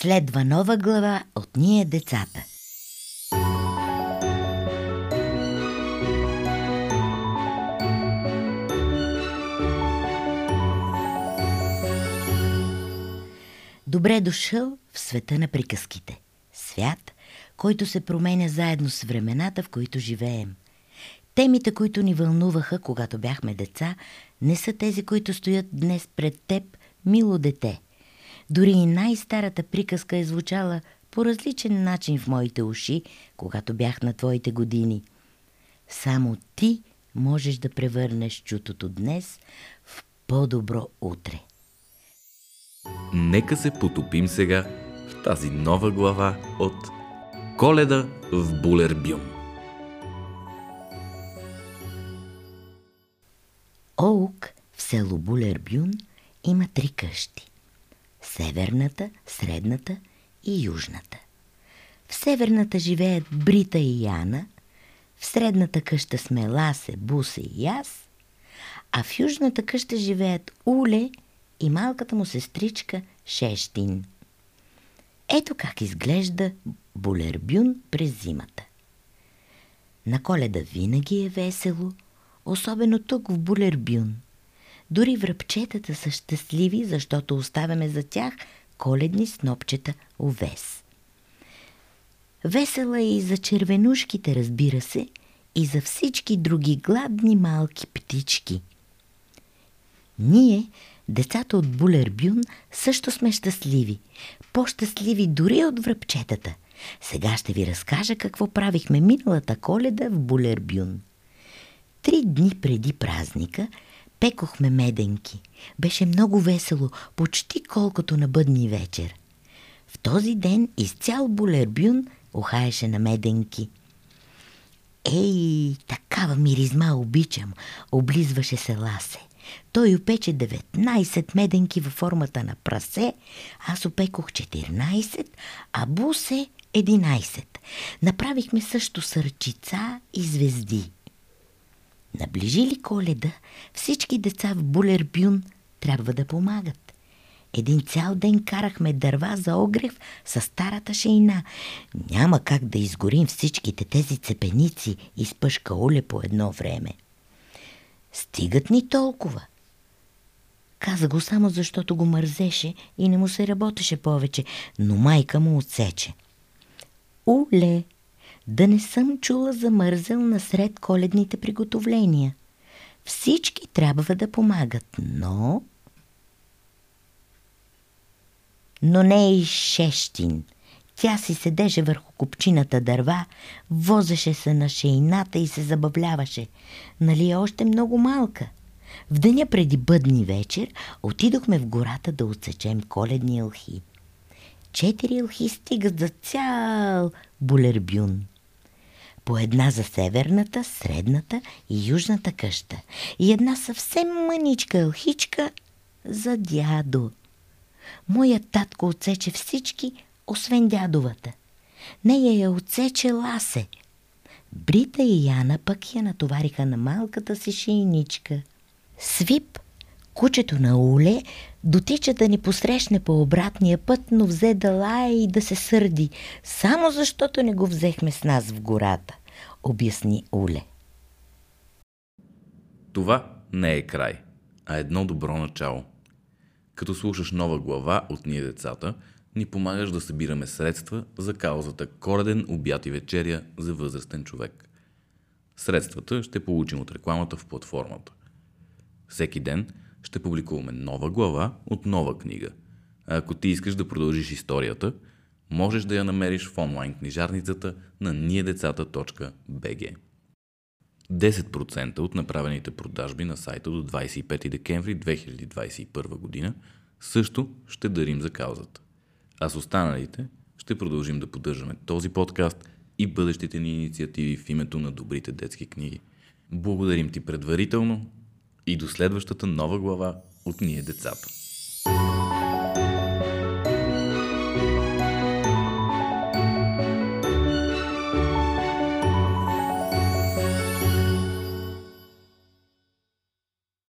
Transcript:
Следва нова глава от Ние децата. Добре дошъл в света на приказките. Свят, който се променя заедно с времената, в които живеем. Темите, които ни вълнуваха, когато бяхме деца, не са тези, които стоят днес пред теб, мило дете. Дори и най-старата приказка е звучала по различен начин в моите уши, когато бях на твоите години. Само ти можеш да превърнеш чутото днес в по-добро утре. Нека се потопим сега в тази нова глава от Коледа в Булербюн. Оук в село Булербюн има три къщи. Северната, средната и южната. В северната живеят Брита и Яна, в средната къща сме Ласе, Бусе и аз, а в южната къща живеят Уле и малката му сестричка Шещин. Ето как изглежда Булербюн през зимата. На коледа винаги е весело, особено тук в Булербюн. Дори връбчетата са щастливи, защото оставяме за тях коледни снопчета овес. Весела е и за червенушките, разбира се, и за всички други гладни малки птички. Ние, децата от Булербюн, също сме щастливи. По-щастливи дори от връбчетата. Сега ще ви разкажа какво правихме миналата коледа в Булербюн. Три дни преди празника пекохме меденки. Беше много весело, почти колкото на бъдни вечер. В този ден из цял Булербюн ухаеше на меденки. Ей, такава миризма обичам, облизваше се Ласе. Той опече 19 меденки във формата на прасе, аз опекох 14, а Бусе 11. Направихме също сърчица и звезди. Наближи ли коледа, всички деца в Булербюн трябва да помагат. Един цял ден карахме дърва за огрев с старата шейна. Няма как да изгорим всичките тези цепеници, изпъшка Оле по едно време. Стигат ни толкова. Каза го само защото го мързеше и не му се работеше повече, но майка му отсече. Уле, да не съм чула за мързел насред коледните приготовления. Всички трябва да помагат, но... Но не и Шещин. Тя си седеше върху купчината дърва, возеше се на шейната и се забавляваше. Нали е още много малка? В деня преди бъдни вечер отидохме в гората да отсечем коледни елхи. Четири елхи стигат за цял булербюн по една за северната, средната и южната къща и една съвсем мъничка елхичка за дядо. Моят татко отсече всички, освен дядовата. Нея я отсече Ласе. Брита и Яна пък я натовариха на малката си шейничка. Свип, кучето на Уле, дотича да ни посрещне по обратния път, но взе да лая и да се сърди, само защото не го взехме с нас в гората, обясни Уле. Това не е край, а едно добро начало. Като слушаш нова глава от Ние децата, ни помагаш да събираме средства за каузата Кореден обяд и вечеря за възрастен човек. Средствата ще получим от рекламата в платформата. Всеки ден ще публикуваме нова глава от нова книга. А ако ти искаш да продължиш историята, можеш да я намериш в онлайн книжарницата на niedecata.bg. 10% от направените продажби на сайта до 25 декември 2021 година също ще дарим за каузата. А с останалите ще продължим да поддържаме този подкаст и бъдещите ни инициативи в името на добрите детски книги. Благодарим ти предварително и до следващата нова глава от Ние децата.